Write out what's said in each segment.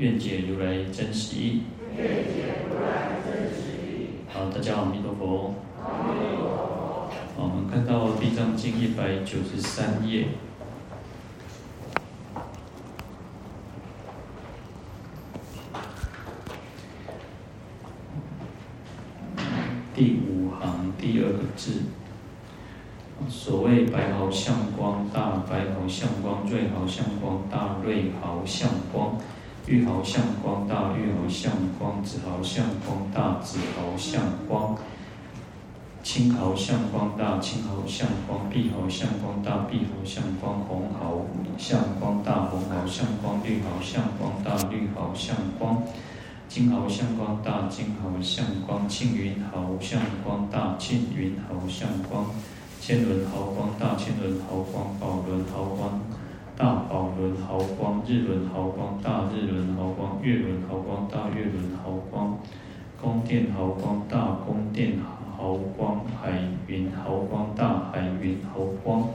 愿解如来真实义。好，大家好，阿弥陀佛。我们看到《地藏经》一百九十三页，第五行第二个字。所谓白毫相光、大白毫相光、瑞毫相光、大瑞毫相光。玉毫相光大，玉毫相光；紫毫相光大，紫毫相光；青毫相光大，青毫相光；碧毫相光大，碧毫相光；红毫相光大，红毫相光；绿毫相光大，绿毫相光；金毫相光大，金毫相光；青云毫相光大，青云毫相光；千轮毫光大，千轮毫光；宝轮毫光。大宝轮毫光，日轮毫光，大日轮毫光，月轮毫光，大月轮毫光，宫殿毫光，大宫殿毫光，海云毫光，大海云毫光。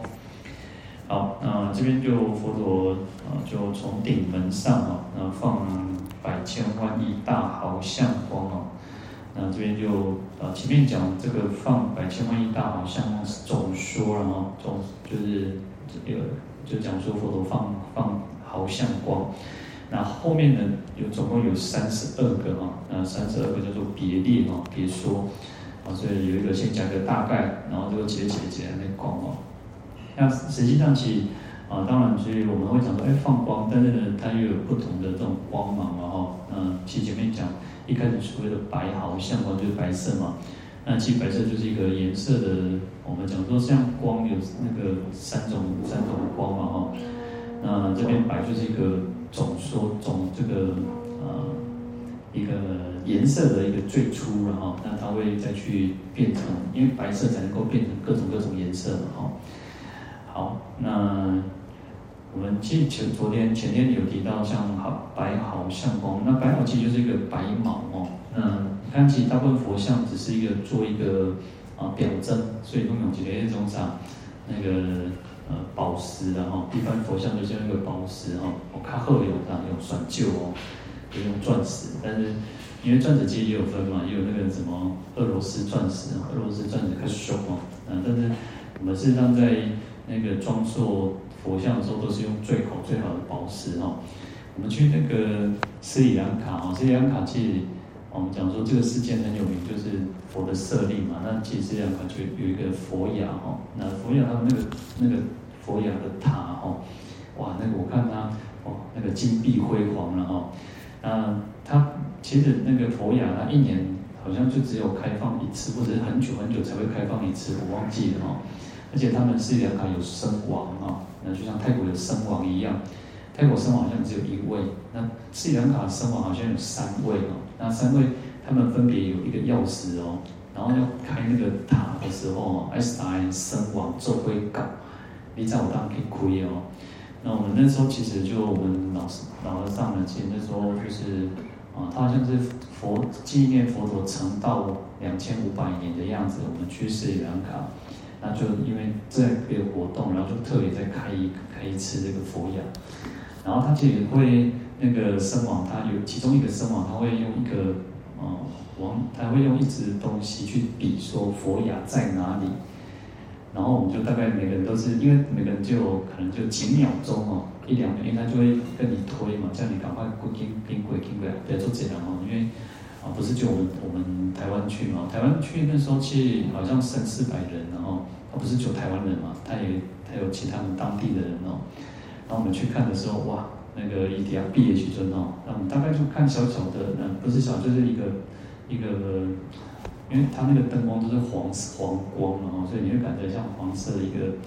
好，那这边就佛陀啊，就从顶门上啊，那放百千万亿大毫相光啊。那这边就啊，前面讲这个放百千万亿大毫相光是总说了啊，总就是这个。就讲说佛陀放放毫相光，那后面呢有总共有三十二个啊，那三十二个叫做别列啊，别说啊，所以有一个先讲个大概，然后这个结结结来讲哦。那实际上其实啊，当然所以我们会讲说，哎，放光，但是呢，它又有不同的这种光芒嘛哈。嗯，其实前面讲一开始所谓的白毫相光就是白色嘛。那其实白色就是一个颜色的，我们讲说像光有那个三种三种光嘛哈。那这边白就是一个总说总这个呃一个颜色的一个最初了哈。那它会再去变成，因为白色才能够变成各种各种颜色嘛哈。好，那我们其实前昨天前天有提到像好白好像光，那白好其实就是一个白毛哦，那。看，其实大部分佛像只是一个做一个啊表征，所以都用几个那种啥那个呃宝石的哈，一般佛像都是用那个宝石哈，我看后有啥用选旧哦，就用钻石，但是因为钻石其实也有分嘛，也有那个什么俄罗斯钻石，俄罗斯钻石可凶哦，啊，但是我们事实上在那个装塑佛像的时候，都是用最好最好的宝石哈。我们去那个斯里兰卡啊，斯里兰卡其实。我们讲说这个事件很有名，就是佛的舍利嘛。那其实这样感觉有一个佛牙哈。那佛牙他们那个那个佛牙的塔哈，哇，那个我看它哦，那个金碧辉煌了哈。那它其实那个佛牙，它一年好像就只有开放一次，或者是很久很久才会开放一次，我忘记了哈。而且他们斯里兰卡有僧王哦，那就像泰国的僧王一样。泰国僧王好像只有一位，那斯里兰卡僧王好像有三位哦。那三位他们分别有一个钥匙哦，然后要开那个塔的时候哦，S I 僧王就会搞，你在我当可以亏哦。那我们那时候其实就我们老师老和尚呢，其实那时候就是啊，他好像是佛纪念佛陀成道两千五百年的样子，我们去斯里兰卡，那就因为这个活动，然后就特别再开一开一次这个佛牙。然后他其实会那个僧王，他有其中一个僧王，他会用一个呃王，他会用一支东西去比说佛牙在哪里。然后我们就大概每个人都是，因为每个人就可能就几秒钟哦，一两秒，因为他就会跟你推嘛，叫你赶快过经经过经过，不要做这样哦，因为啊不是就我们我们台湾去嘛，台湾去那时候去好像三四百人，然后他不是就台湾人嘛，他也他有其他们当地的人哦。然后我们去看的时候，哇，那个一定要毕业去尊哦。那我们大概就看小小的，嗯，不是小，就是一个一个，因为它那个灯光都是黄黄光嘛，所以你会感觉像黄色的一个，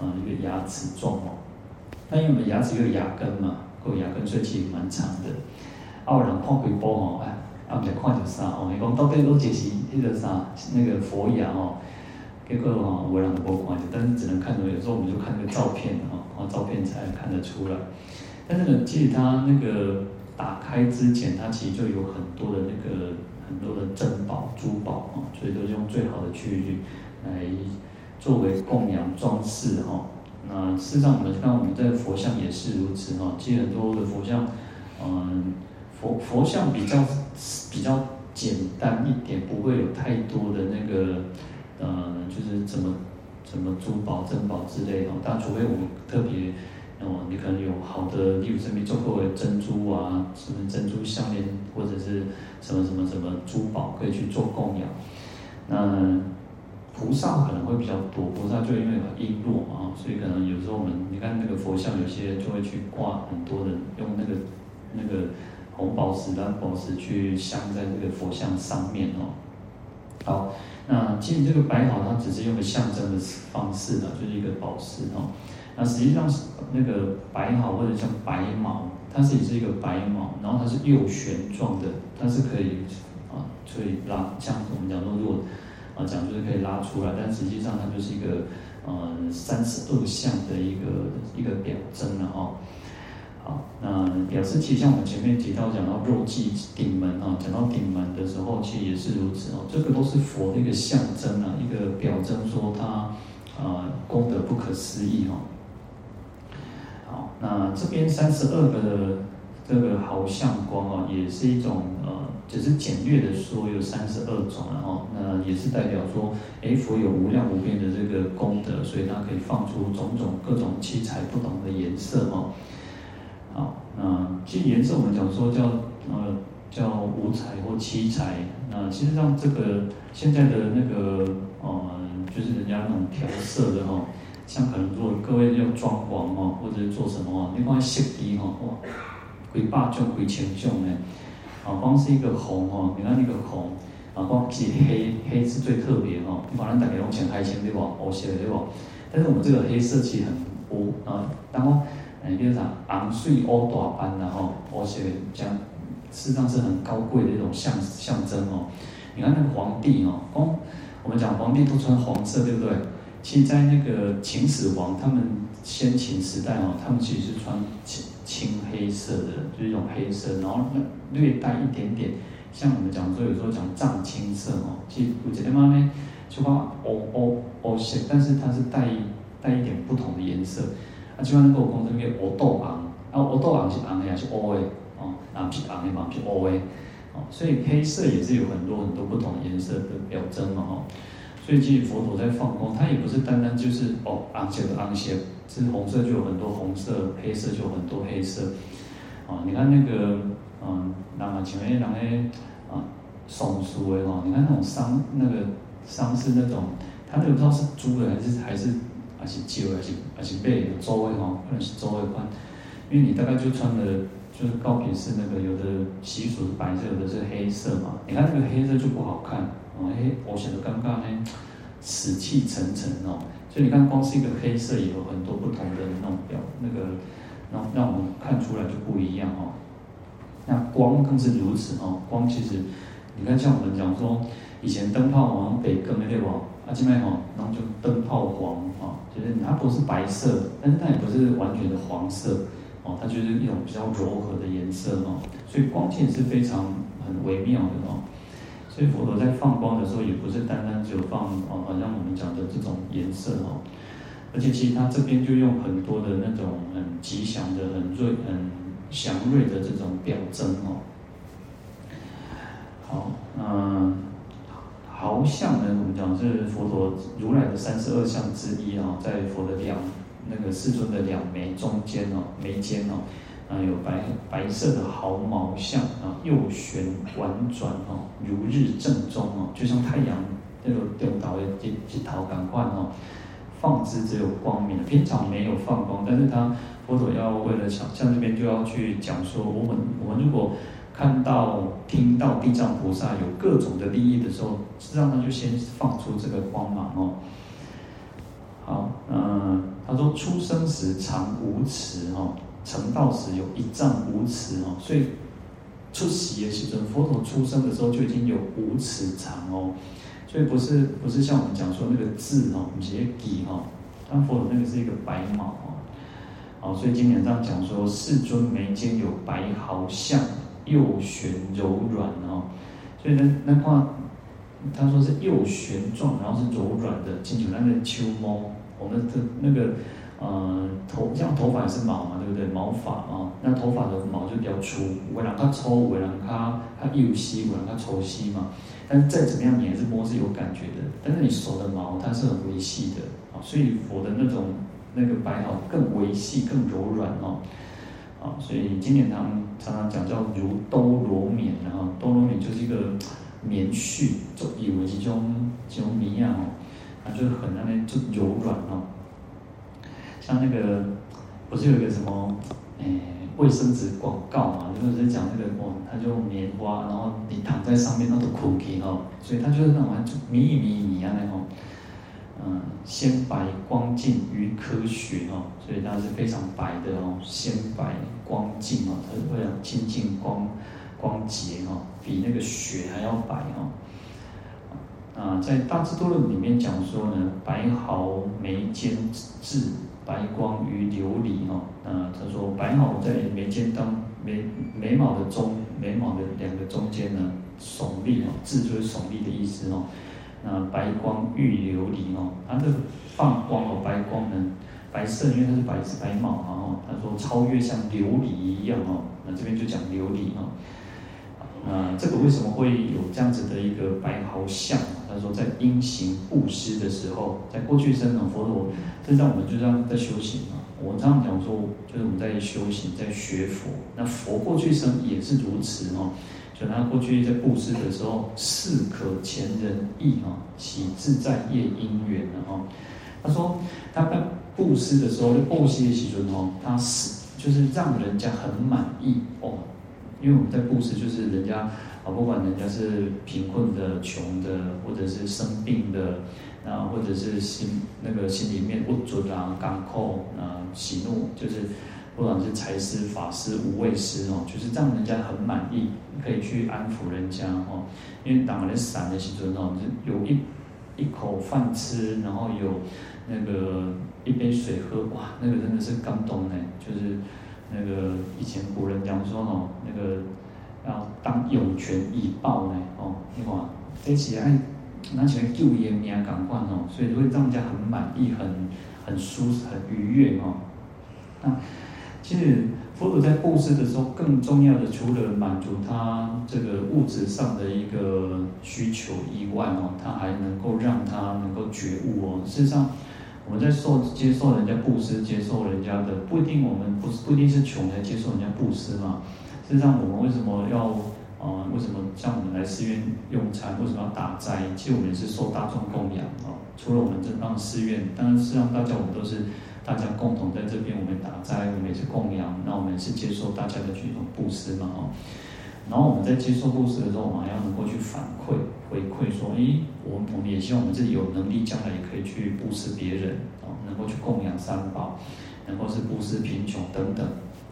嗯，一个牙齿状哦。那因为我们牙齿有牙根嘛，够牙根，所以其实蛮长的。啊，有人看几部吼，哎，啊，毋知看着啥哦，伊讲到底拢解析迄个啥那个佛牙哦，结果吼无人无看着，但是只能看到，有时候我们就看个照片哈，然后照片才看得出来。但是呢，其实它那个打开之前，它其实就有很多的那个很多的珍宝珠宝啊，所以都是用最好的去来作为供养装饰哈。那事实上，我们看我们在佛像也是如此哈。其实很多的佛像，嗯，佛佛像比较比较简单一点，不会有太多的那个，嗯，就是怎么怎么珠宝珍宝之类的。但除非我们特别。哦，你可能有好的，例如什么做过的珍珠啊，什么珍珠项链，或者是什么什么什么珠宝可以去做供养。那菩萨可能会比较多，菩萨就因为有璎珞嘛，所以可能有时候我们你看那个佛像，有些就会去挂很多的，用那个那个红宝石、蓝宝石去镶在这个佛像上面哦。好，那其实这个白毫它只是用个象征的方式的，就是一个宝石哦。那实际上是那个白毫或者叫白毛，它是也是一个白毛，然后它是右旋状的，它是可以啊，可以拉，像我们讲说，如果啊讲就是可以拉出来，但实际上它就是一个呃三十二相的一个一个表征了哈。好，那表示其实像我们前面提到讲到肉髻顶门啊，讲到顶门的时候，其实也是如此哦，这个都是佛的一个象征啊，一个表征说它啊功德不可思议哈。好，那这边三十二个的这个毫相光啊，也是一种呃，只是简略的说有三十二种，然后那也是代表说，哎，佛有无量无边的这个功德，所以它可以放出种种各种七彩不同的颜色哈。好，那其实颜色我们讲说叫呃叫五彩或七彩，那其实上这个现在的那个呃，就是人家那种调色的哈。像可能如果各位要装潢哦，或者是做什么哦，你看色底哈，哇，几百种几千种呢，啊，光是一个红哦，你看那个红，啊，光是黑黑是最特别哦，反正大家拢穿黑色对吧？黑色对吧？但是我们这个黑色其实很乌啊，然后诶，比如啥红水乌大斑然后黑色这样，事实上是很高贵的一种象象征哦。你看那个皇帝哦，光我们讲皇帝都穿黄色，对不对？其实，在那个秦始皇他们先秦时代哦，他们其实是穿青青黑色的，就是一种黑色，然后略带一点点，像我们讲说有时候讲藏青色哦，其实我觉得嘛呢，就讲乌乌乌色，但是它是带带一点不同的颜色，啊，就像那个我讲这个乌豆红，啊，乌豆红是红的还是乌的哦，那不是红的嘛，是乌的哦，所以黑色也是有很多很多不同颜色的表征嘛哈。所以，其实佛陀在放光，它也不是单单就是哦，红色的红色，是红色就有很多红色，黑色就有很多黑色。啊，你看那个，嗯，人啊，前面人诶，啊，松树诶吼，你看那种桑，那个桑是那种，它那个不知道是租的还是还是还是旧还是还是背的，周围吼，可能是周围宽，因为你大概就穿的，就是高品是那个有的习俗是白色，有的是黑色嘛，你看那个黑色就不好看。哦，嘿，我显得尴尬呢，死气沉沉哦。所以你看，光是一个黑色，也有很多不同的那种表，那个让让我们看出来就不一样哦。那光更是如此哦。光其实，你看像我们讲说，以前灯泡往北更的对吧？啊，现在哈，然后就灯泡黄啊，就是它不是白色，但是它也不是完全的黄色哦，它就是一种比较柔和的颜色哦。所以光线是非常很微妙的哦。所以佛陀在放光的时候，也不是单单只有放哦，好像我们讲的这种颜色哦，而且其实他这边就用很多的那种很吉祥的、很锐、很祥瑞的这种表征哦。好，嗯，毫相呢，我们讲是佛陀如来的三十二相之一啊，在佛的两那个世尊的两眉中间哦，眉间哦。啊，有白白色的毫毛像啊，右旋婉转哦，如日正中哦，就像太阳那个颠倒的一一头感官哦，放之只有光明，平常没有放光，但是他佛陀要为了像像这边就要去讲说，我们我们如果看到听到地藏菩萨有各种的利益的时候，实际上他就先放出这个光芒哦。好，嗯，他说出生时长五尺哦。成道时有一丈五尺哦，所以出席的时阵，佛陀出生的时候就已经有五尺长哦，所以不是不是像我们讲说那个字哦，直接给哈，但佛陀那个是一个白毛哦，哦，所以经典上讲说，世尊眉间有白毫相，右旋柔软哦，所以呢，那话他说是右旋状，然后是柔软的，进去那个秋猫，我们的那个。呃，头像头发也是毛嘛，对不对？毛发啊，那头发的毛就比较粗，我让它粗，我让它它幼细，我让它粗细嘛。但是再怎么样，你还是摸是有感觉的。但是你手的毛它是很微细的啊，所以佛的那种那个白毫更微细、更柔软哦。啊，所以经典上常常讲叫如兜罗棉，然后兜罗棉就是一个棉絮，就以为这种这种绵啊，它就很那边就柔软哦。像那个不是有一个什么诶卫生纸广告嘛？就是讲那个哦，他就棉花，然后你躺在上面那种空气哦，所以它就是那种就迷一迷一迷啊那种，嗯，鲜白光净于科学哦，所以它是非常白的哦，鲜白光净哦，它是非常清净光光洁哦，比那个雪还要白哦。啊，在大智多论里面讲说呢，白毫眉间痣。白光于琉璃哦，啊，他说白毫在眉间当眉眉毛的中眉毛的两个中间呢，耸立哦，字就是耸立的意思哦。那白光遇琉璃哦，它这个放光哦，白光呢，白色，因为它是白白毛嘛哦。他说超越像琉璃一样哦，那这边就讲琉璃哦。啊，这个为什么会有这样子的一个白毫相？他说，在因行布施的时候，在过去生呢，佛陀，这让我们就这样在修行嘛。我这样讲说，就是我们在修行，在学佛。那佛过去生也是如此哦。就他过去在布施的时候，是可前人意哦，起自在业因缘的哦。他说他在布施的时候就，布施的时候哦，他是就是让人家很满意哦。因为我们在布施，就是人家。啊，不管人家是贫困的、穷的，或者是生病的，啊，或者是心那个心里面不准啊、感扣啊、喜怒，就是不管是财师、法师、无畏师哦，就是让人家很满意，可以去安抚人家哦。因为当人散的时候哦，就有一一口饭吃，然后有那个一杯水喝，哇，那个真的是感动呢。就是那个以前古人讲说哦，那个。要当涌泉以报呢，哦，你看，这起来拿起来救人命感官哦，所以会让人家很满意、很很舒适、很愉悦哦。那其实佛陀在布施的时候，更重要的，除了满足他这个物质上的一个需求以外哦，他还能够让他能够觉悟哦。事实上，我们在受接受人家布施、接受人家的，不一定我们不是不一定是穷才接受人家布施嘛。实际上，我们为什么要呃，为什么像我们来寺院用餐，为什么要打斋？其实我们也是受大众供养哦。除了我们这帮寺院，当然实际上大家我们都是大家共同在这边，我们打斋，我们也是供养，那我们也是接受大家的这种布施嘛哦。然后我们在接受布施的时候，我们还要能够去反馈回馈说，诶，我我们也希望我们自己有能力，将来也可以去布施别人哦，能够去供养三宝，能够是布施贫穷等等，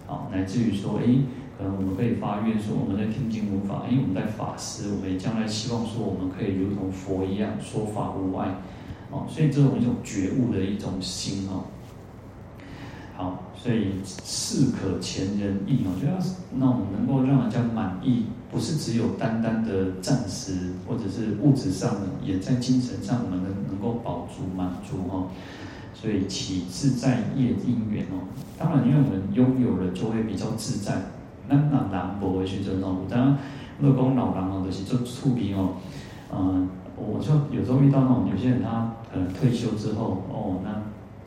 啊，乃至于说，诶。嗯，我们可以发愿说，我们在听经闻法，因为我们在法师，我们将来希望说，我们可以如同佛一样说法无碍，哦，所以这种一种觉悟的一种心哦。好，所以适可前人意哦，就要那种能够让人家满意，不是只有单单的暂时或者是物质上的，也在精神上我们能能够保足满足哦。所以起自在业因缘哦，当然，因为我们拥有了，就会比较自在。那老人无会去做哦，当然，如果讲老人哦，就是做厝边哦，嗯，我就有时候遇到那种有些人，他可能退休之后哦，那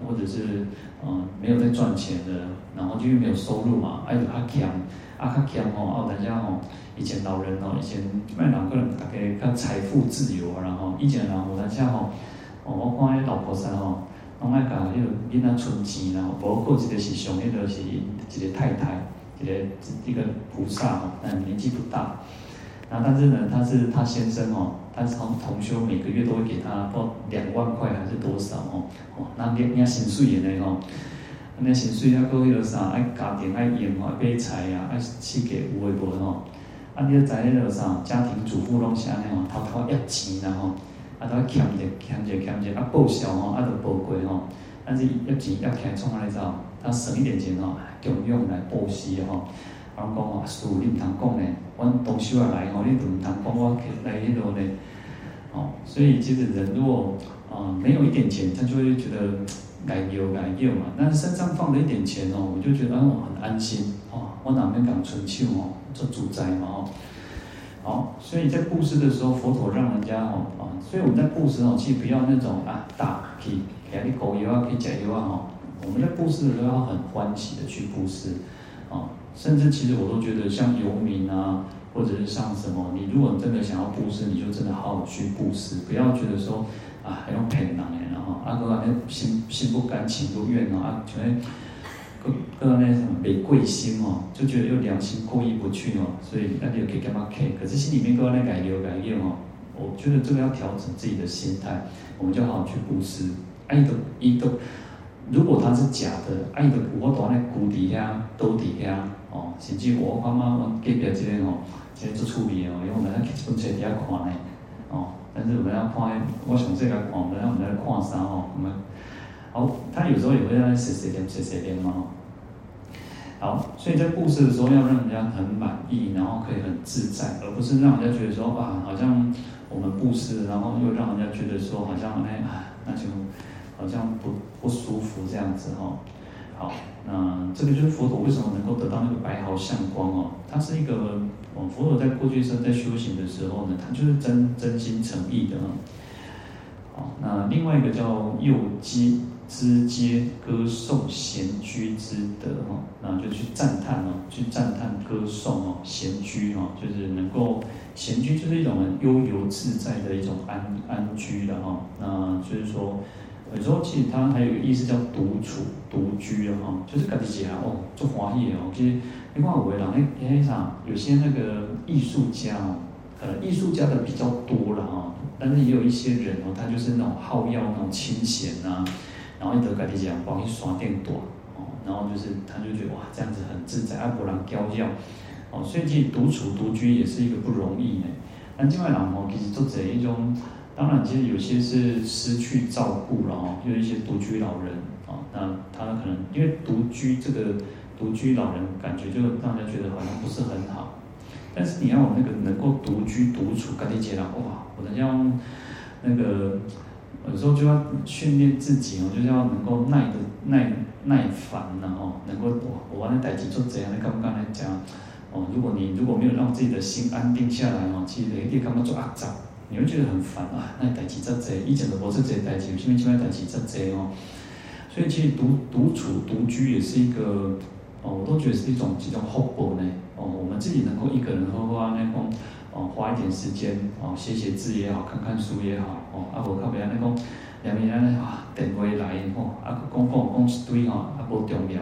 或者是嗯没有在赚钱的，然后就因为没有收入嘛，哎，阿强，阿较强哦，哦，大家哦，以前老人哦，以前卖两个人大概较财富自由啊，然后以前人哦，大家哦，哦，我看迄老婆生哦，拢爱甲迄个囡仔存钱，然后包括一个是上迄个是一个太太。一个一个菩萨吼，但年纪不大，然后但是呢，他是他先生哦，他是同同修每个月都会给他报两万块还是多少哦哦，那你你要薪水的呢哦，那薪水要够迄个啥，爱家庭爱用哦，买菜啊，爱去给有的无哦，啊，你在迄个啥，家庭主妇拢是安尼吼，偷偷压钱然后，啊，都欠着欠着欠着，啊，报销吼，啊，都报过吼，但是压钱压起来创啥来着？他省一点钱吼，中用来报销吼。然后讲话师父，你唔通讲呢，阮同修也来吼，你都唔通讲我来迄度呢。哦，所以其实人如果啊、呃、没有一点钱，他就会觉得该有该有嘛。但是身上放了一点钱哦，我就觉得我很安心哦，我哪边敢春秋哦，做主宰嘛哦。好，所以在布施的时候，佛陀让人家哦啊，所以我们在布施哦，其实不要那种啊打去给你狗油啊，可以加油啊哈。我们在布施的时候要很欢喜的去布施啊，甚至其实我都觉得像游民啊。或者是像什么，你如果真的想要布施，你就真的好好去布施，不要觉得说啊，还用骗人的，然后啊，哥那心心不甘情不愿哦，啊，觉得哥哥那什么没贵心哦，就觉得有良心过意不去哦，所以那就可以干嘛 K，可是心里面哥那改流改业哦，我觉得这个要调整自己的心态，我们就好好去布施，爱的一个，如果它是假的，爱的我躲在谷底下、兜底下甚至我妈妈我隔壁这边哦。其实做处理哦，因为我们在基本册底下看呢，哦，但是我们要看，我详细来看，我们要我们来看啥哦，我们，好，他有时候也会让人写写点写写点嘛，好，所以在布施的时候要让人家很满意，然后可以很自在，而不是让人家觉得说啊，好像我们布施，然后又让人家觉得说好像哎，那就好像不不舒服这样子哈，好，那这个就是佛陀为什么能够得到那个白毫相光哦，它是一个。哦，佛陀在过去生在修行的时候呢，他就是真真心诚意的。好，那另外一个叫右阶肢阶歌颂闲居之德哈，那就去赞叹哦，去赞叹歌颂哦，闲居哦，就是能够闲居就是一种很悠游自在的一种安安居的哈。那就是说，有时候其实它还有一个意思叫独处独居的哈，就是感觉哦，做华业哦，其实。另外五位啦，那那啥，有些那个艺术家哦，可能艺术家的比较多了哈，但是也有一些人哦，他就是那种好要那种清闲呐，然后一得改地讲，帮你耍电短哦，然后就是他就觉得哇，这样子很自在，爱不让娇叫哦，所以其实独处独居也是一个不容易呢。但另外人哦，其实做这一种，当然其实有些是失去照顾了哦，有一些独居老人啊，那他可能因为独居这个。独居老人感觉就让人觉得好像不是很好，但是你要有那个能够独居独处，跟你讲了哇，我能要那个有时候就要训练自己哦，就是要能够耐的耐耐烦然后能够我我完了代志做怎样，你刚刚来讲哦，如果你如果没有让自己的心安定下来哦，其实一定干嘛做阿杂，你会觉得很烦啊，那代志做这，以前的我是这代志，现在现在代志做这哦，所以其实独独处独居也是一个。哦，我都觉得是一种一种福报呢。哦，我们自己能够一个人好好啊，那种哦，花一点时间哦，写写字也好，看看书也好，哦，啊，无靠别那种两边安尼啊，电话来哦，啊，讲讲讲一堆哦，啊，无重要。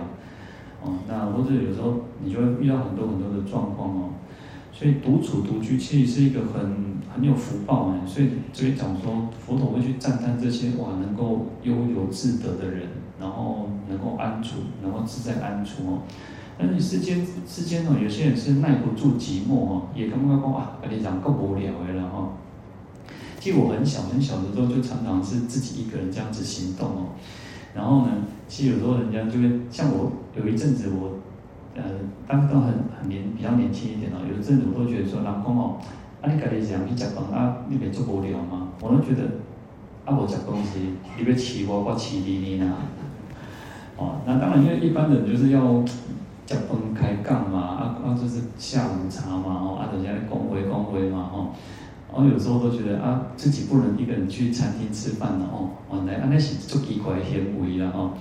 哦，那或者有时候你就会遇到很多很多的状况哦，所以独处独居其实是一个很很有福报哎。所以这边讲说，佛陀会去赞叹这些哇，能够悠游自得的人。然后能够安处，能够自在安处哦。但是世间世间哦，有些人是耐不住寂寞哦，也刚刚讲啊，跟你讲够无聊的了哈。其实我很小很小的时候，就常常是自己一个人这样子行动哦。然后呢，其实有时候人家就会像我有一阵子我，呃，当时很很年比较年轻一点哦，有阵子我都觉得说，人讲哦，啊你跟你讲，你吃饭啊，你别做无聊吗？我都觉得，啊我吃东西，你别气我，我气你你呢。哦，那当然，因为一般人就是要加班开杠嘛，啊啊，就是下午茶嘛，哦，啊，等下恭维恭维嘛，哦，然后有时候都觉得啊，自己不能一个人去餐厅吃饭了，哦，原来啊那是足奇怪的行为了，哦，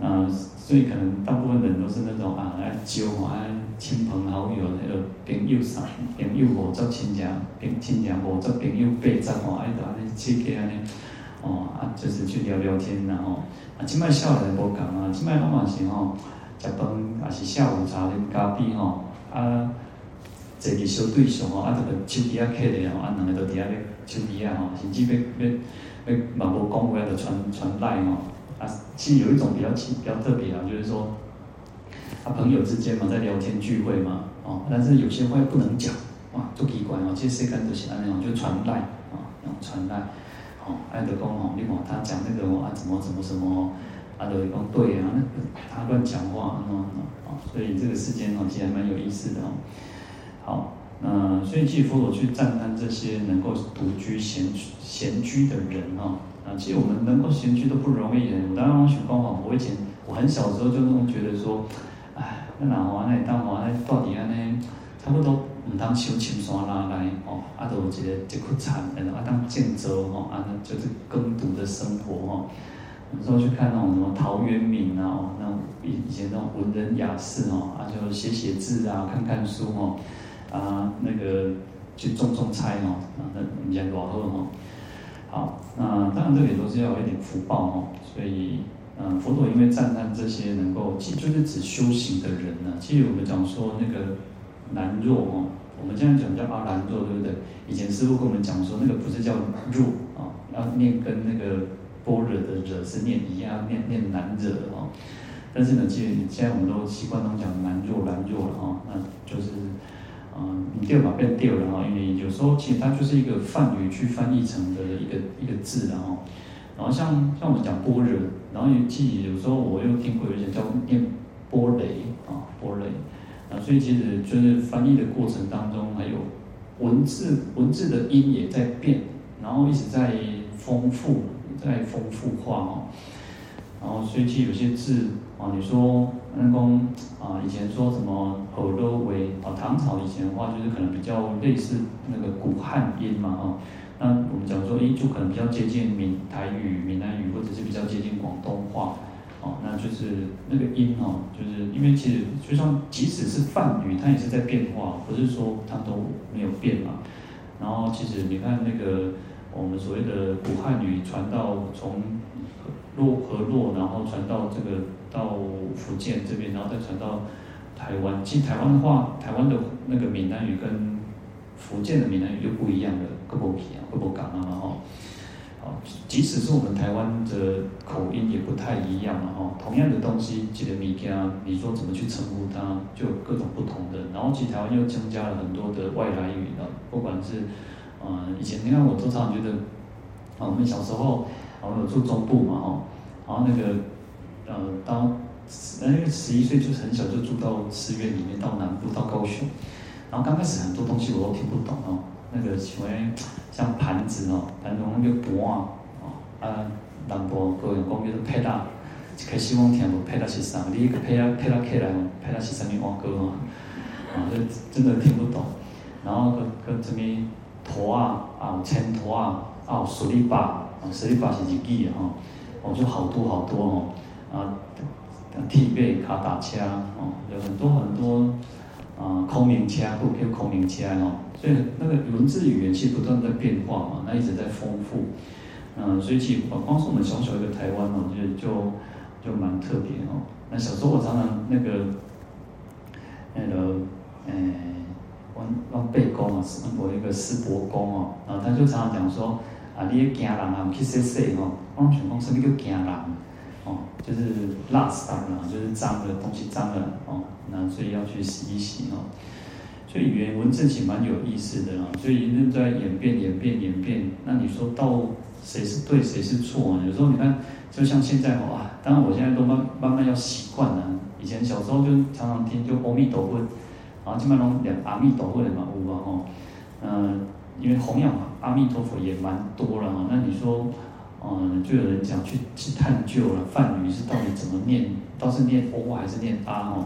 啊，所以可能大部分人都是那种啊，来招啊亲朋好友那个朋友啥，朋友五十亲戚，朋亲戚五十朋友八十哦，爱到那去给安尼，哦，啊，就是去聊聊天，然后。啊，即摆少年无共啊，即摆拢嘛是吼，食饭也是下午茶啉咖啡吼，啊，坐伫小对象吼，啊，这个手机啊开咧吼，啊，两个都伫遐咧手机啊吼，甚至要要要嘛无讲话就传传赖吼，啊，其实有一种比较奇比较特别啊，就是说，啊，朋友之间嘛在聊天聚会嘛，哦，但是有些话不能讲，哇，足奇怪哦，这世间都是安尼哦，就传代啊，用传代，哦，爱德公哦，你看他讲那个哦，啊，怎么怎么什么，啊，德公对啊，那个他乱讲话，嗯啊，所以这个世间哦，其实还蛮有意思的哦。好，那所以其实佛陀去赞叹这些能够独居闲闲居的人哦，啊，其实我们能够闲居都不容易的。当然我学光法，我以前我很小时候就那么觉得说，哎，那哪华那大华那到底安呢？差不多唔当修青山啦来哦，啊都有一个一窟禅，然后啊当建州哦，啊就是耕读的生活哦。有时候去看那种什么陶渊明啊，哦，那以以前那种文人雅士哦，啊就写写字啊，看看书哦，啊那个去种种菜哦，啊那人家多好哦。好，那当然这里都是要有一点福报哦，所以嗯，佛陀因为赞叹这些能够，其实就是指修行的人呢。其实我们讲说那个。难若哦，我们这样讲叫阿难若，对不对？以前师父跟我们讲说，那个不是叫若啊，要念跟那个般若的惹是念一样，念念难惹哦。但是呢，其实现在我们都习惯都讲难若难若了哈，那就是嗯，你掉嘛变掉了哈，因为有时候其实它就是一个梵语去翻译成的一个一个字然后，然后像像我们讲般若，然后有记有时候我又听过有些叫念波雷啊，波雷。啊，所以其实就是翻译的过程当中，还有文字文字的音也在变，然后一直在丰富，在丰富化哦。然后所以其实有些字啊，你说那公啊，以前说什么河洛为啊，唐朝以前的话就是可能比较类似那个古汉音嘛哈。那我们讲说，诶，就可能比较接近闽台语、闽南语，或者是比较接近广东话。哦，那就是那个音哦，就是因为其实就像即使是梵语，它也是在变化，不是说它都没有变嘛。然后其实你看那个我们所谓的古汉语传到从洛河洛，然后传到这个到福建这边，然后再传到台湾。其实台湾的话，台湾的那个闽南语跟福建的闽南语就不一样的，各不一样，各不港啊嘛哈。即使是我们台湾的口音也不太一样了哈。同样的东西，记得米家，你说怎么去称呼它，就有各种不同的。然后其实台湾又增加了很多的外来语的，不管是，呃，以前你看我都常觉得，啊，我们小时候，我们有住中部嘛哈，然后那个，呃，到，因为十一岁就很小就住到寺院里面，到南部到高雄，然后刚开始很多东西我都听不懂哦。那个所谓像盘子哦，盘子那个钵啊，哦啊，南部各人讲叫做配搭，一开始我听无配搭是啥，你个配搭配搭起来哦，配搭是啥物碗糕哦，啊，就真的听不懂。然后个个什么托啊，啊，千托啊，啊，十里八，啊，十里八是日语哦，哦，就好多好多哦，啊，铁马脚踏车哦，有很多很多。啊，空灵车不叫空灵车哦，所以那个文字语言其实不断在变化嘛，那一直在丰富，嗯，所以其实光是我们小小一个台湾哦，就就就蛮特别哦。那小时候我常常那个那个，诶，我我伯公啊，我一个师伯公哦，然后他就常常讲说，啊，你去惊人啊，去洗洗哦，我想讲什么叫惊人？哦，就是垃圾啊，就是脏的东西脏了哦。那所以要去洗一洗哦，所以语言文字其实蛮有意思的啊，所以一直在演变、演变、演变。那你说到谁是对，谁是错啊？有时候你看，就像现在哇，当然我现在都慢慢慢要习惯了。以前小时候就常常听就阿弥陀佛，然后基本上两阿弥陀佛的嘛有啊吼，嗯，因为弘扬阿弥陀佛也蛮多了哈。那你说，嗯，就有人讲去去探究了梵语是到底怎么念，到底是念哦还是念啊吼？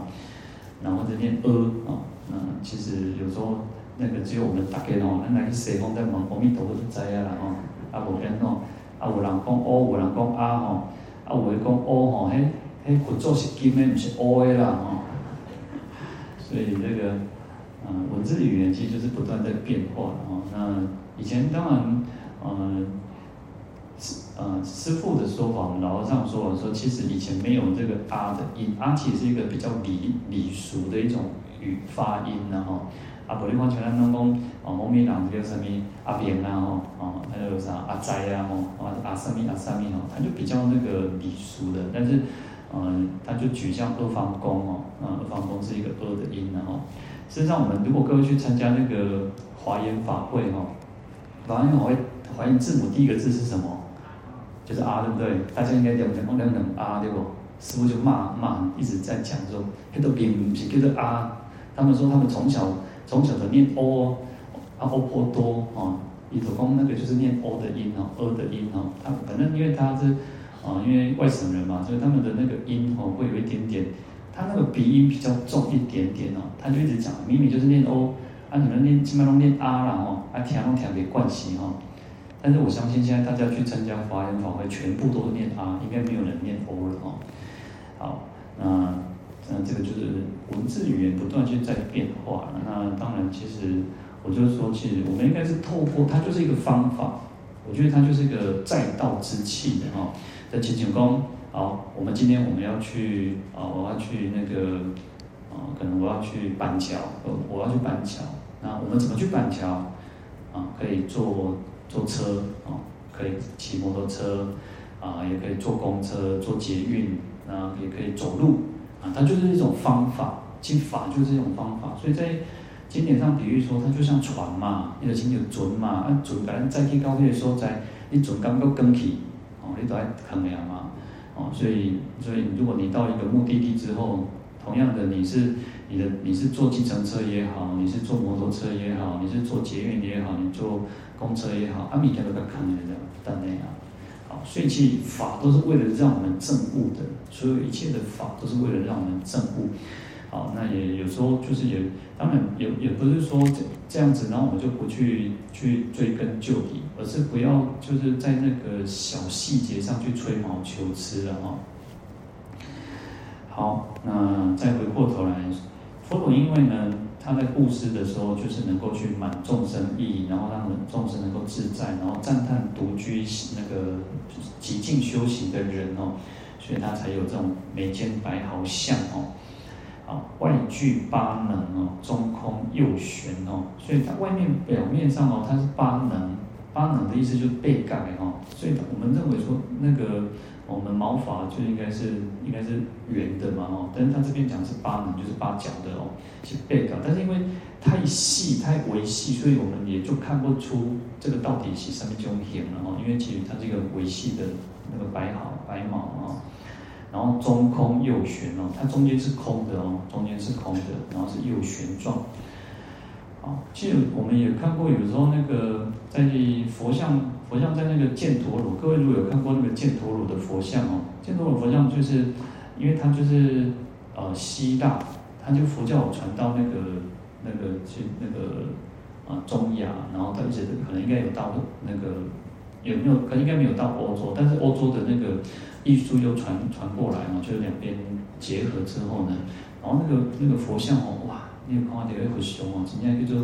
然后就念阿啊，那其实有时候那个只有我们大家哦，那那个西方在问阿弥陀佛就知啊啦哦，啊无人哦，啊有人讲哦，有人讲啊吼，啊有人讲哦吼，迄迄佛祖是金的，不是 o 的啦吼。所以这个嗯，文字语言其实就是不断在变化的哦。那以前当然嗯。师父的说法，我们老和尚说，说其实以前没有这个“阿”的音，“阿”其实是一个比较礼礼俗的一种语发音，然后啊，不然话像咱拢讲哦，某名人叫什么阿扁啊，吼，哦，还有啥阿斋啊，吼，啊阿什么阿什么吼，他就比较那个礼俗的，但是，嗯，他就举像阿房宫哦，啊，阿房宫是一个“阿”的音，然后，事实上，我们如果各位去参加那个华严法会哈，华严法会华严字母第一个字是什么？就是啊，对不对？大家应该两两两两啊，对不？师傅就骂骂，一直在讲说，那个名是叫做啊。他们说他们从小从小的念欧啊，欧婆多啊，伊头公那个就是念欧的音哦，欧的音哦。他反正因为他是啊，因为外省人嘛，所以他们的那个音哦会有一点点，他那个鼻音比较重一点点哦。他就一直讲，明明就是念欧啊，你们念基本上念啊啦哦，啊听拢听袂惯势哈。但是我相信现在大家去参加华严法会，全部都是念啊，应该没有人念欧了哦。好，那那这个就是文字语言不断去在变化。那当然，其实我就是说，其实我们应该是透过它，就是一个方法。我觉得它就是一个载道之器的哈。在请请功，好，我们今天我们要去啊，我要去那个啊，可能我要去板桥，我要去板桥。那我们怎么去板桥？啊，可以做坐车啊，可以骑摩托车啊，也可以坐公车、坐捷运。啊，也可以走路，啊，它就是一种方法，其实法就是一种方法。所以在经典上比喻说，它就像船嘛，你的经典准嘛，啊准，反正在去高铁的时候，在你准刚刚更起，哦，你都在坑呀嘛，哦，所以所以如果你到一个目的地之后，同样的你是你的你是坐计程车也好，你是坐摩托车也好，你是坐捷运也好，你坐公车也好，啊，每天都在坑人的，等那样。所以其实法都是为了让我们证悟的，所有一切的法都是为了让我们证悟。好，那也有时候就是也，当然也也不是说这这样子，然后我们就不去去追根究底，而是不要就是在那个小细节上去吹毛求疵了哈。好，那再回过头来，佛陀因为呢。他在布施的时候，就是能够去满众生意，然后让众生能够自在，然后赞叹独居那个极静修行的人哦，所以他才有这种眉间白毫相哦，啊，外具八能哦，中空右旋哦，所以他外面表面上哦，他是八能，八能的意思就是背盖哦，所以我们认为说那个。我们毛发就应该是应该是圆的嘛哦，但是他这边讲是八能，就是八角的哦，是背角，但是因为太细太微细，所以我们也就看不出这个到底是什么种形了哦，因为其实它这个微细的那个白毫白毛啊，然后中空右旋哦，它中间是空的哦，中间是空的，然后是右旋状。其实我们也看过，有时候那个在佛像，佛像在那个犍陀罗，各位如果有看过那个犍陀罗的佛像哦，犍陀罗佛像就是，因为它就是呃西大，它就佛教传到那个那个去那个啊中亚，然后它一直可能应该有到那个有没有？可能应该没有到欧洲，但是欧洲的那个艺术又传传过来嘛，就是两边结合之后呢，然后那个那个佛像哦，哇！你有看到那个熊哦，今天叫做，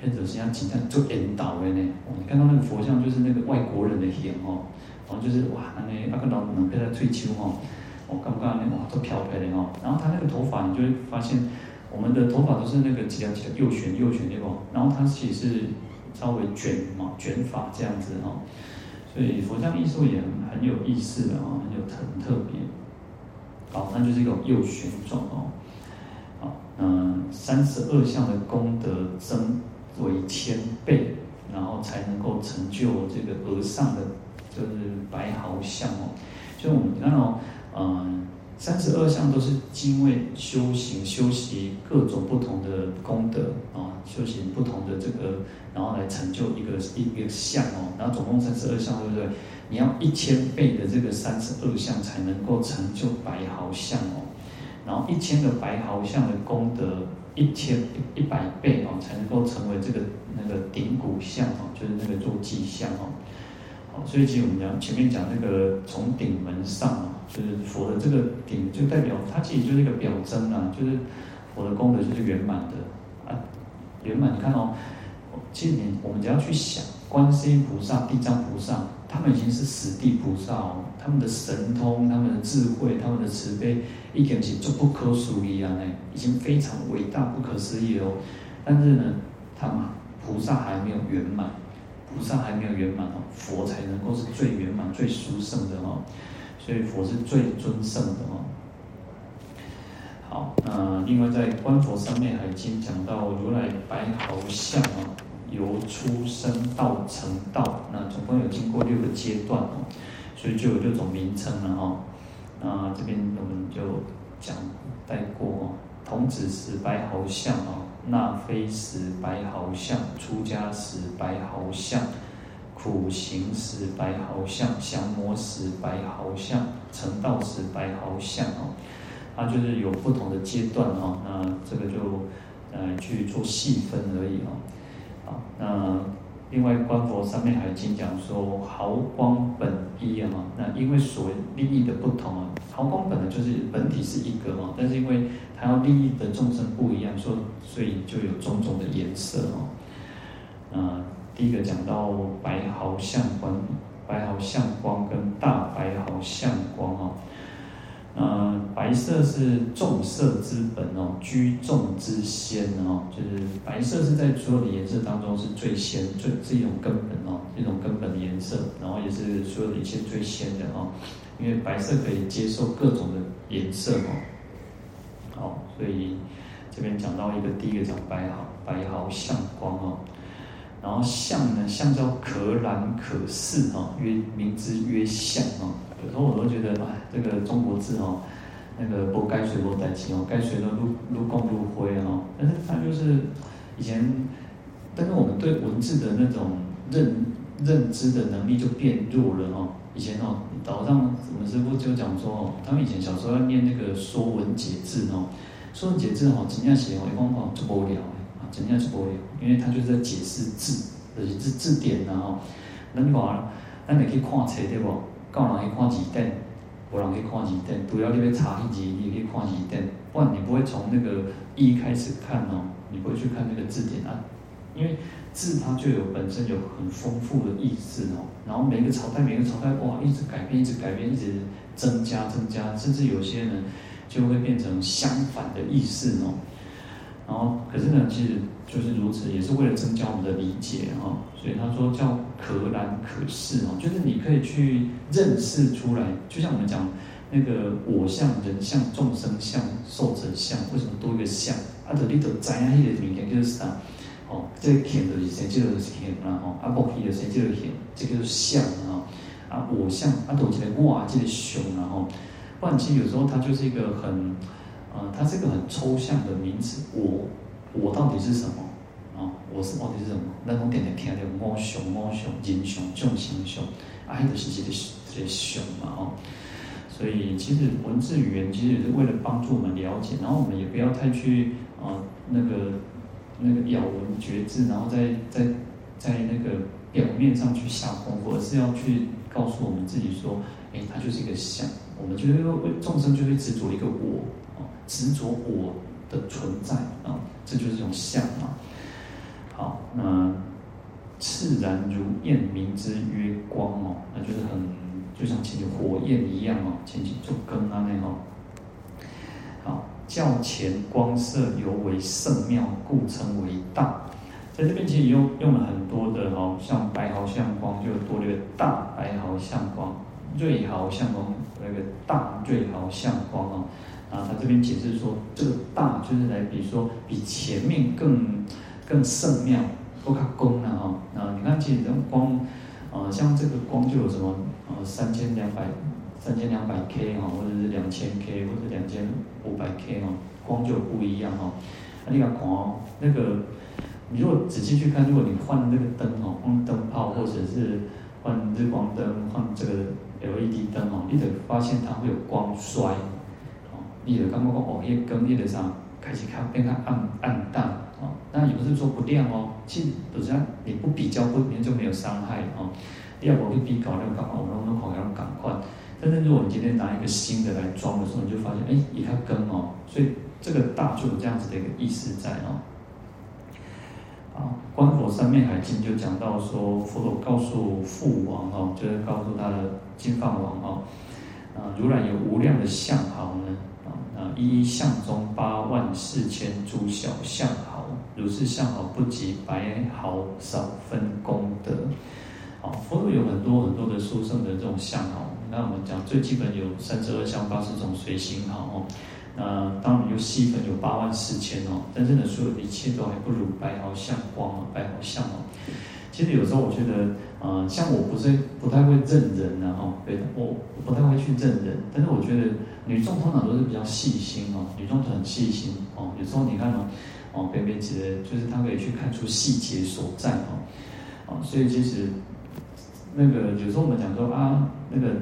或者是像今天做引导的呢。哦，你看到那个佛像就是那个外国人的形哦，然后就是哇，那个那个老能被他退休哦，我刚刚那哇都漂白的哦。然后他那个头发，你就会发现，我们的头发都是那个几条几条右旋右旋对不？然后他其实是稍微卷嘛卷发这样子哦，所以佛像艺术也很很有意思的哦，很有特很特别。好，那就是一个右旋状哦。嗯，三十二相的功德增为千倍，然后才能够成就这个额上的就是白毫相哦。就我们看到，嗯，三十二相都是因为修行修习各种不同的功德啊，修行不同的这个，然后来成就一个一个相哦。然后总共三十二相，对不对？你要一千倍的这个三十二相才能够成就白毫相哦。然后一千个白毫相的功德，一千一百倍哦，才能够成为这个那个顶骨像哦，就是那个坐骑像哦。好，所以其实我们讲前面讲那个从顶门上啊，就是佛的这个顶，就代表它其实就是一个表征啊，就是佛的功德就是圆满的啊，圆满。你看哦，其实你我们只要去想，观世音菩萨、地藏菩萨。他们已经是十地菩萨哦，他们的神通、他们的智慧、他们的慈悲，已经是足不可思议啊！哎，已经非常伟大、不可思议哦。但是呢，他们菩萨还没有圆满，菩萨还没有圆满哦，佛才能够是最圆满、最殊胜的哦。所以佛是最尊胜的哦。好，那另外在《观佛三昧海经》讲到如来白毫相啊，由出生到成道，那总共有经过六个阶段哦，所以就有六种名称了哈。那这边我们就讲带过哦，童子时白毫相哦，那非时白毫相，出家时白毫相，苦行时白毫相，降魔时白毫相，成道时白毫相哦。它就是有不同的阶段哈，那这个就呃去做细分而已哈。好，那另外《观佛上面还经》讲说，毫光本一啊，那因为所利益的不同啊，毫光本来就是本体是一个嘛，但是因为它要利益的众生不一样，所所以就有种种的颜色哦。那第一个讲到白毫相光，白毫相光跟大白毫相光哈。呃，白色是众色之本哦，居众之先哦，就是白色是在所有的颜色当中是最先、最是一种根本哦，一种根本的颜色，然后也是所有的一切最先的哦，因为白色可以接受各种的颜色哦。好，所以这边讲到一个第一个讲白毫，白毫相光哦，然后相呢，相叫可览可视哦，曰名之曰相哦。有时候我都觉得，哎，这个中国字哦，那个不该水不带气哦，该随的入入共入灰哦。但是它就是以前，但是我们对文字的那种认认知的能力就变弱了哦。以前哦，早上我们师傅就讲说哦，他们以前小时候要念那个《说文解字》哦，《说文解字》哦，怎样写哦，一般哦就不了啊，真正就不了，因为他就是在解释字，就是字字典然后，那你把，那你可以看册对不？够人去看字典，无人去看字典。主要你要查字，你可以看字典，不然你不会从那个一开始看哦，你不会去看那个字典啊。因为字它就有本身有很丰富的意思哦。然后每个朝代每个朝代哇，一直改变，一直改变，一直增加增加，甚至有些人就会变成相反的意思哦。然后可是呢，其实就是如此，也是为了增加我们的理解哦。所以他说叫可览可视哦，就是你可以去认识出来，就像我们讲那个我相、人相、众生相、寿者相，为什么多一个相？啊，这里头摘下去的名言就是啥？哦，这个显的是谁？这个是显啊！哦，啊，不显的谁？这个显，这个就是相啊！啊，我相啊，都这个哇，这个熊然后，不然其实有时候它就是一个很，呃，它是个很抽象的名词。我，我到底是什么？啊，我是到底是什么？那种点点听到猫熊、猫熊、人相、众生相，啊，那就是这个这个相嘛，哦。所以其实文字语言其实也是为了帮助我们了解，然后我们也不要太去啊那个那个咬文嚼字，然后在在在那个表面上去下功夫，而是要去告诉我们自己说，哎，它就是一个相。我们就是为，众生就会执着一个我，执着我的存在啊，这就是一种相嘛。好，那炽然如焰，名之曰光哦，那就是很就像前火焰一样哦，前期就跟啊那哦。好，较前光色尤为圣妙，故称为大。在这边其实用用了很多的哦，像白毫相光就多了一个大白毫相光，锐毫相光那个大锐毫相光哦。啊，他这边解释说，这个大就是来比如说比前面更。更圣妙，不卡光了哈。啊，你看，其实这种光，呃，像这个光就有什么，呃，三千两百，三千两百 K 哈，或者是两千 K，或者两千五百 K 哈，光就不一样哈。那你看哦，那个，你如果仔细去看，如果你换那个灯哦，换灯泡或者是换日光灯，换这个 LED 灯哦，你得发现它会有光衰，哦，你得刚刚讲哦，夜更夜的上开始看变看暗暗淡。哦，那也不是说不亮哦，其实本身你不比较不，你就没有伤害哦。第二，我去比较那个干嘛？我弄弄好像赶快。但是如果你今天拿一个新的来装的时候，你就发现，哎，一它更哦，所以这个大就有这样子的一个意思在哦。啊，《观佛三昧海经》就讲到说，佛陀告诉父王哦，就是告诉他的金饭王哦，啊，如来有无量的相好呢。啊，那一一相中八万四千诸小相好，如是相好不及白毫少分功德。啊，佛陀有很多很多的殊胜的这种相好。那我们讲最基本有三十二相八十种随行好哦。那当然有细分有八万四千哦，真正的，所有的一切都还不如白毫相光哦，白毫相哦。其实有时候我觉得，呃，像我不是不太会认人啊，哦，对的，我不太会去认人，但是我觉得女众通常都是比较细心哦，女众很细心哦。有时候你看哦，哦，别别指的就是她可以去看出细节所在哦，哦，所以其实那个有时候我们讲说啊，那个。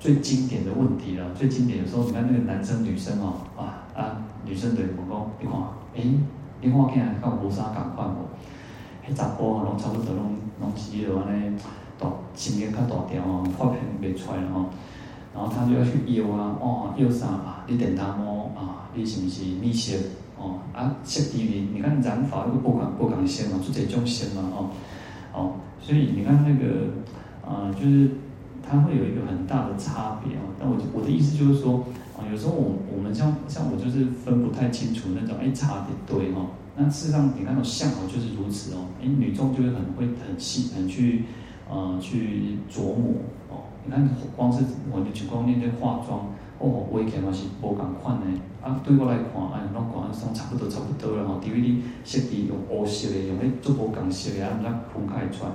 最经典的问题了，最经典有时候你看那个男生女生哦，啊啊，女生对我讲，你看，诶，你看起来跟无啥感款无？迄查甫哦，拢差不多拢拢是迄落安尼大，身形较大条哦，发片袂出来哦。然后他就要去要啊，哦，要啥啊？你电头毛啊？你是不是逆色？哦，啊，色底面，你看染发又不敢不敢先嘛，就这种先嘛，哦，哦，所以你看那个啊、呃，就是。它会有一个很大的差别哦，但我我的意思就是说，啊，有时候我我们像像我就是分不太清楚那种，哎，差点对哦，那事实上你看到相好就是如此哦，哎，女众就会很会很细很去，呃，去琢磨哦，你看光是我的就光那些化妆哦，我以前嘛是无共款的，啊，对我来看，哎，拢讲说差不多差不多了吼，DVD 色底用黑色的，用迄做无共色的，啊，那分开出来。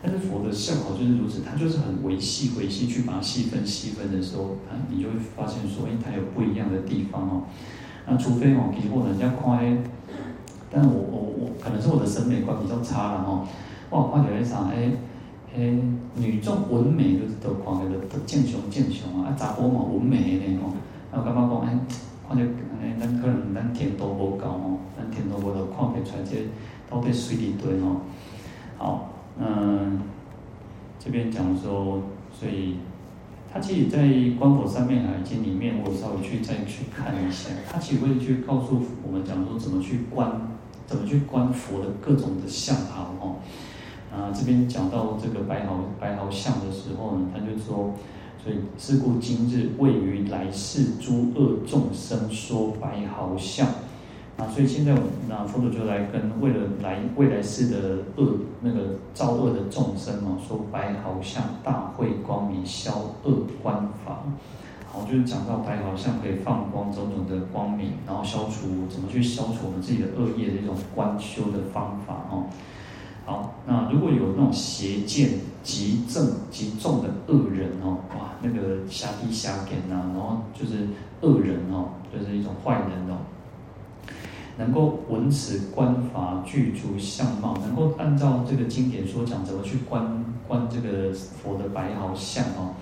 但是佛的相好就是如此，它就是很维细维细去把它细分细分的时候，啊，你就会发现说，哎，它有不一样的地方哦。那除非哦，比如说人家夸，但是我我我可能是我的审美观比较差了哈。哇，看起来啥？哎哎，女众文美就是都看起来都见雄见雄啊，啊查甫嘛纹眉呢哦。那我感觉讲，哎，看起来哎，咱可能咱甜度无够哦，咱甜度无够看不出来这到底水里对哦。好。嗯，这边讲说，所以他其实，在《观佛三昧海经》里面，我稍微去再去看一下，他其实会去告诉我们讲说，怎么去观，怎么去观佛的各种的相好哦。啊，这边讲到这个白毫白毫相的时候呢，他就说，所以是故今日为于来世诸恶众生说白毫相。啊，所以现在我那佛祖就来跟为了来未来世的恶那个造恶的众生嘛，说白毫相大会光明消恶观法，就是讲到白毫相可以放光种种的光明，然后消除怎么去消除我们自己的恶业的一种观修的方法哦。好，那如果有那种邪见极正极重的恶人哦，哇，那个瞎地瞎眼呐，然后就是恶人哦，就是一种坏人哦。能够闻此观法具足相貌，能够按照这个经典所讲，怎么去观观这个佛的白毫相哦？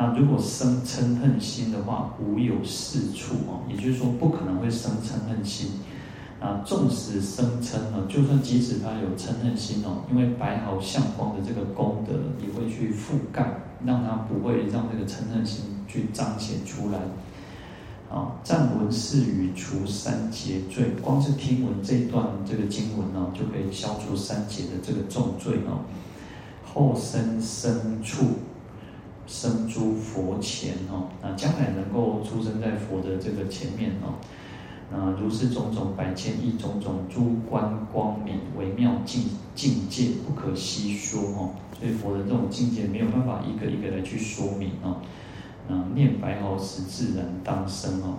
那如果生嗔恨心的话，无有是处哦，也就是说不可能会生嗔恨心。啊，纵使生嗔呢，就算即使他有嗔恨心哦，因为白毫相光的这个功德也会去覆盖，让他不会让这个嗔恨心去彰显出来。啊，暂闻是语除三劫罪，光是听闻这一段这个经文呢，就可以消除三劫的这个重罪哦。后生生处生诸佛前哦，那将来能够出生在佛的这个前面哦。那如是种种百千亿种种诸观光明微妙境境界不可悉说哦，所以佛的这种境界没有办法一个一个来去说明哦。那，念白毫时自然当生哦。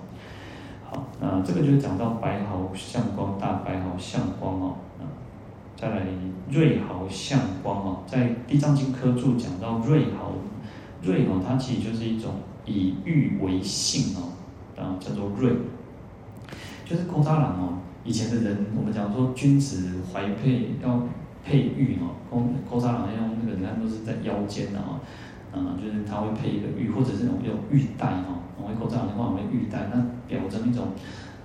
好，那这个就是讲到白毫相光，大白毫相光哦。再来瑞毫相光哦，在地藏经科注讲到瑞毫，瑞哦，它其实就是一种以玉为性哦，啊，叫做瑞，就是古扎郎哦。以前的人，我们讲说君子怀佩要佩玉哦，古古扎郎用那个人家都是在腰间的哦。嗯，就是它会配一个玉，或者是那种用玉带哈，我们口罩的话，我们玉带，那表征一种，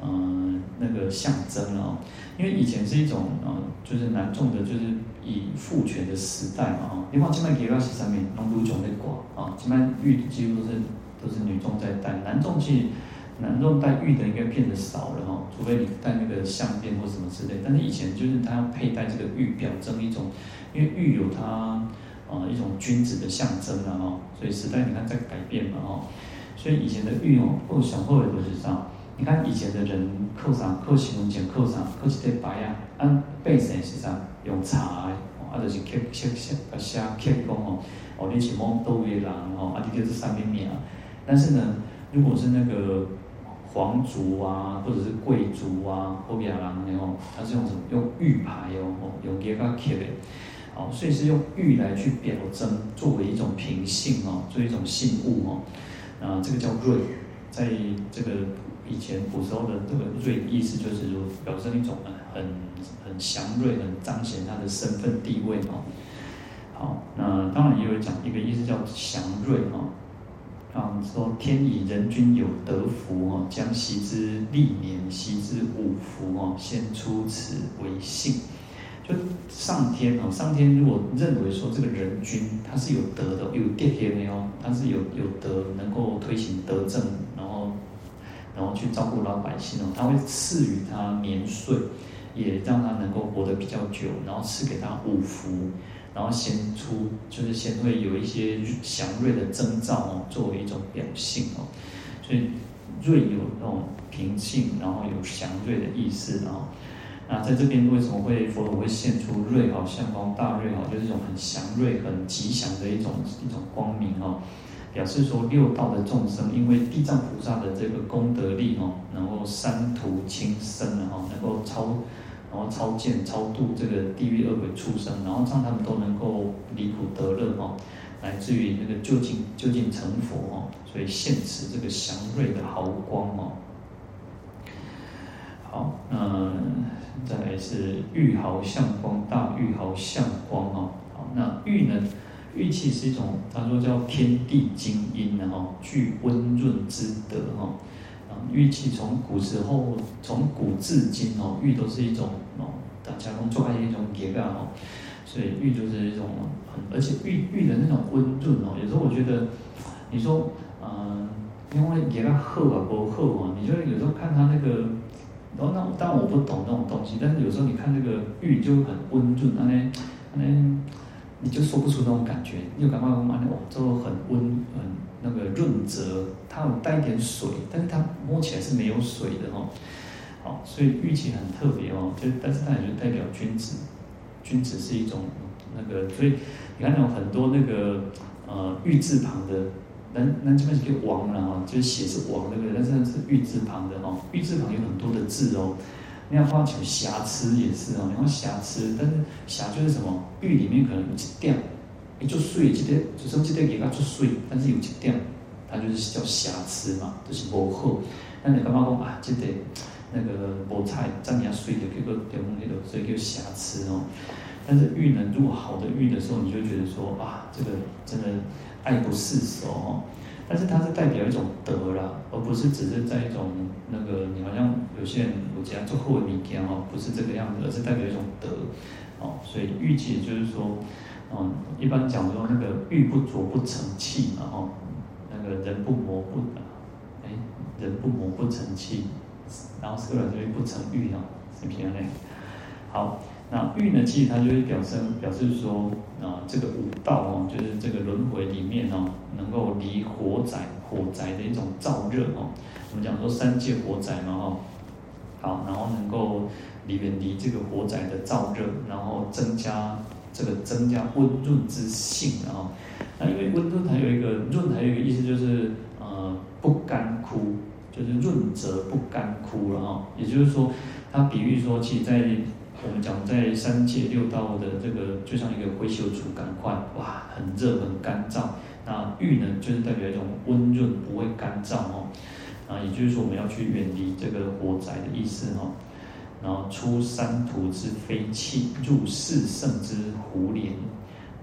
嗯，那个象征哦。因为以前是一种，嗯，就是男众的，就是以父权的时代嘛哈。你看现在给到十三面，龙女众在挂啊，现在玉几乎都是都是女众在戴，男众其实男众戴玉的应该变得少了哈，除非你戴那个项链或什么之类。但是以前就是他要佩戴这个玉，表征一种，因为玉有它。啊，一种君子的象征了哈，所以时代你看在改变嘛哈，所以以前的玉哦，或小后的都是这样。你看以前的人刻啥，刻新闻简刻啥，刻一块白啊，按背身是啥，用茶，啊就是刻刻写个写刻工哦，哦你是某多位人哦，啊你就是三边面啊。但是呢，如果是那个皇族啊，或者是贵族啊，或比亚郎的哦，他是用什么？用玉牌哦，哦用耶加克的，哦，所以是用玉来去表征，作为一种品性哦，作为一种信物哦，啊，这个叫瑞，在这个以前古时候的这个瑞意思就是说，表示一种很很祥瑞，很彰显他的身份地位哦。好，那当然也有讲一个意思叫祥瑞哦。啊，说天以人君有德福哦，将昔之历年、昔之五福哦，先出此为幸。就上天哦，上天如果认为说这个人君他是有德的，有德行的哦，他是有有德，能够推行德政，然后去照顾老百姓哦，他会赐予他年岁，也让他能够活得比较久，然后赐给他五福。然后先出，就是先会有一些祥瑞的征兆哦，作为一种表现哦。所以瑞有那种平静，然后有祥瑞的意思哦。那在这边为什么会佛陀会现出瑞好像光大瑞好，就是一种很祥瑞、很吉祥的一种一种光明哦，表示说六道的众生，因为地藏菩萨的这个功德力哦，能够三途轻生然后能够超。然后超荐超度这个地狱恶鬼畜生，然后让他们都能够离苦得乐哦，来自于那个究竟究竟成佛哦，所以现持这个祥瑞的毫光哦。好，那再来是玉毫相光大玉毫相光哦。好，那玉呢？玉气是一种，他说叫天地精阴的哈，具温润之德哈。玉器从古时候，从古至今哦，玉都是一种哦，大家都做爱一种结啊哦，所以玉就是一种很，而且玉玉的那种温润哦，有时候我觉得，你说嗯，因为结啊厚啊不厚啊，你就有时候看它那个，然后那当然我不懂那种东西，但是有时候你看那个玉就很温润，那呢那，你就说不出那种感觉，你就感觉哇，这个很温很。那个润泽，它有带一点水，但是它摸起来是没有水的哈。好，所以玉器很特别哦，就但是它也就代表君子，君子是一种那个，所以你看那种很多那个呃玉字旁的，那那这边是叫王了哈，就是写是王那个，但是是玉字旁的哦，玉字旁有很多的字哦。你要画成瑕疵也是哦，你看瑕疵，但是瑕就是什么？玉里面可能有几点。一做碎，这个就算这个给它做碎，但是有一点，它就是叫瑕疵嘛，就是不好。那你干嘛讲啊？这个那个菠菜这样碎的，结果掉那个，所以叫瑕疵哦。但是玉呢，如果好的玉的时候，你就觉得说啊，这个真的爱不释手哦。但是它是代表一种德啦，而不是只是在一种那个，你好像有些人我讲做货物件哦，不是这个样子，而是代表一种德哦。所以玉器就是说。嗯，一般讲说那个玉不琢不成器嘛，哦，那个人不磨不，哎，人不磨不成器，然后说了就不成玉哦，是不是呢？好，那玉呢，其实它就是表示表示说啊，这个五道哦，就是这个轮回里面哦，能够离火宅火宅的一种燥热哦。我们讲说三界火宅嘛，哈，好，然后能够离远离这个火宅的燥热，然后增加。这个增加温润之性啊，那因为温润还有一个润，还有一个意思就是呃不干枯，就是润泽不干枯了哈。也就是说，它比喻说，其实在我们讲在三界六道的这个，就像一个灰袖处感快，哇，很热很干燥。那玉呢，就是代表一种温润，不会干燥哦。啊，也就是说，我们要去远离这个火宅的意思哈。然后出三途之非气，入四圣之胡莲。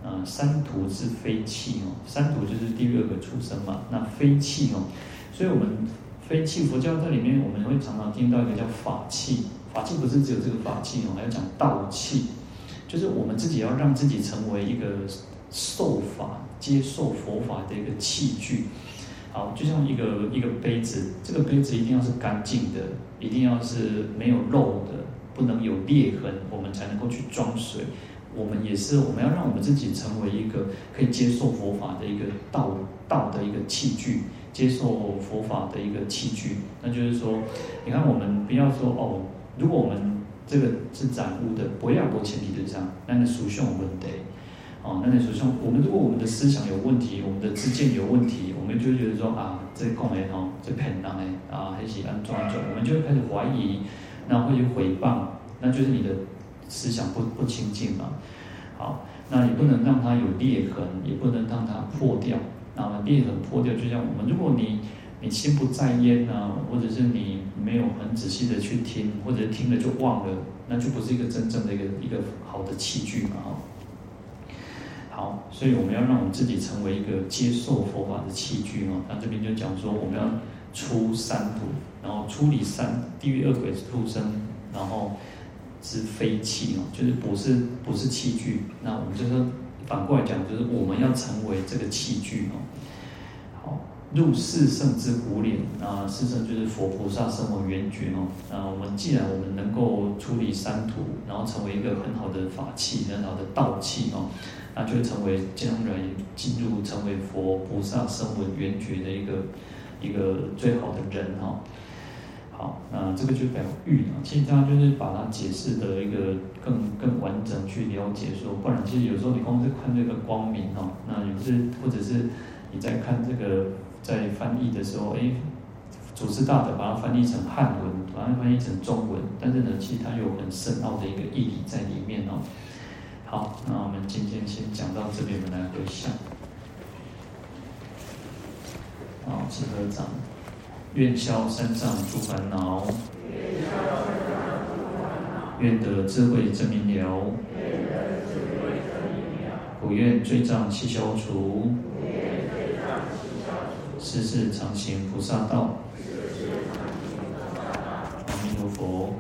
啊，三途之非气哦，三途就是第二个出生嘛。那非气哦，所以我们非气佛教在里面，我们会常常听到一个叫法器。法器不是只有这个法器哦，还要讲道器，就是我们自己要让自己成为一个受法、接受佛法的一个器具。好，就像一个一个杯子，这个杯子一定要是干净的，一定要是没有漏的，不能有裂痕，我们才能够去装水。我们也是，我们要让我们自己成为一个可以接受佛法的一个道道的一个器具，接受佛法的一个器具。那就是说，你看我们不要说哦，如果我们这个是染污的，不要多前提之上，那个属相问题。哦，那你说像我们如果我们的思想有问题，我们的知见有问题，我们就觉得说啊，这讲的哦，这骗人的啊，很喜欢装装，我们就会开始怀疑，然后会去诽谤，那就是你的思想不不清净嘛。好，那你不能让它有裂痕，也不能让它破掉。那么裂痕破掉，就像我们，如果你你心不在焉啊，或者是你没有很仔细的去听，或者听了就忘了，那就不是一个真正的一个一个好的器具嘛，哦。好，所以我们要让我们自己成为一个接受佛法的器具哦。那这边就讲说，我们要出三途，然后出离三地狱恶鬼畜生，然后是非器哦，就是不是不是器具。那我们就说反过来讲，就是我们要成为这个器具哦。入四圣之古脸啊，四圣就是佛菩萨声闻缘觉哦。那我们既然我们能够处理三途，然后成为一个很好的法器，很好的道器哦。那就成为将来进入成为佛菩萨声闻缘觉的一个一个最好的人哈。好，那这个就表喻啊，其实它就是把它解释的一个更更完整去了解说，不然其实有时候你光是看这个光明哦，那有时或者是你在看这个在翻译的时候，哎，祖师大德把它翻译成汉文，把它翻译成中文，但是呢，其实它有很深奥的一个义理在里面哦。好，那我们今天先讲到这边，我们来回想。好，请合掌，愿消三障诸烦恼，愿得智慧真明了，不愿罪障悉消除，世世常行菩萨道。阿弥陀佛。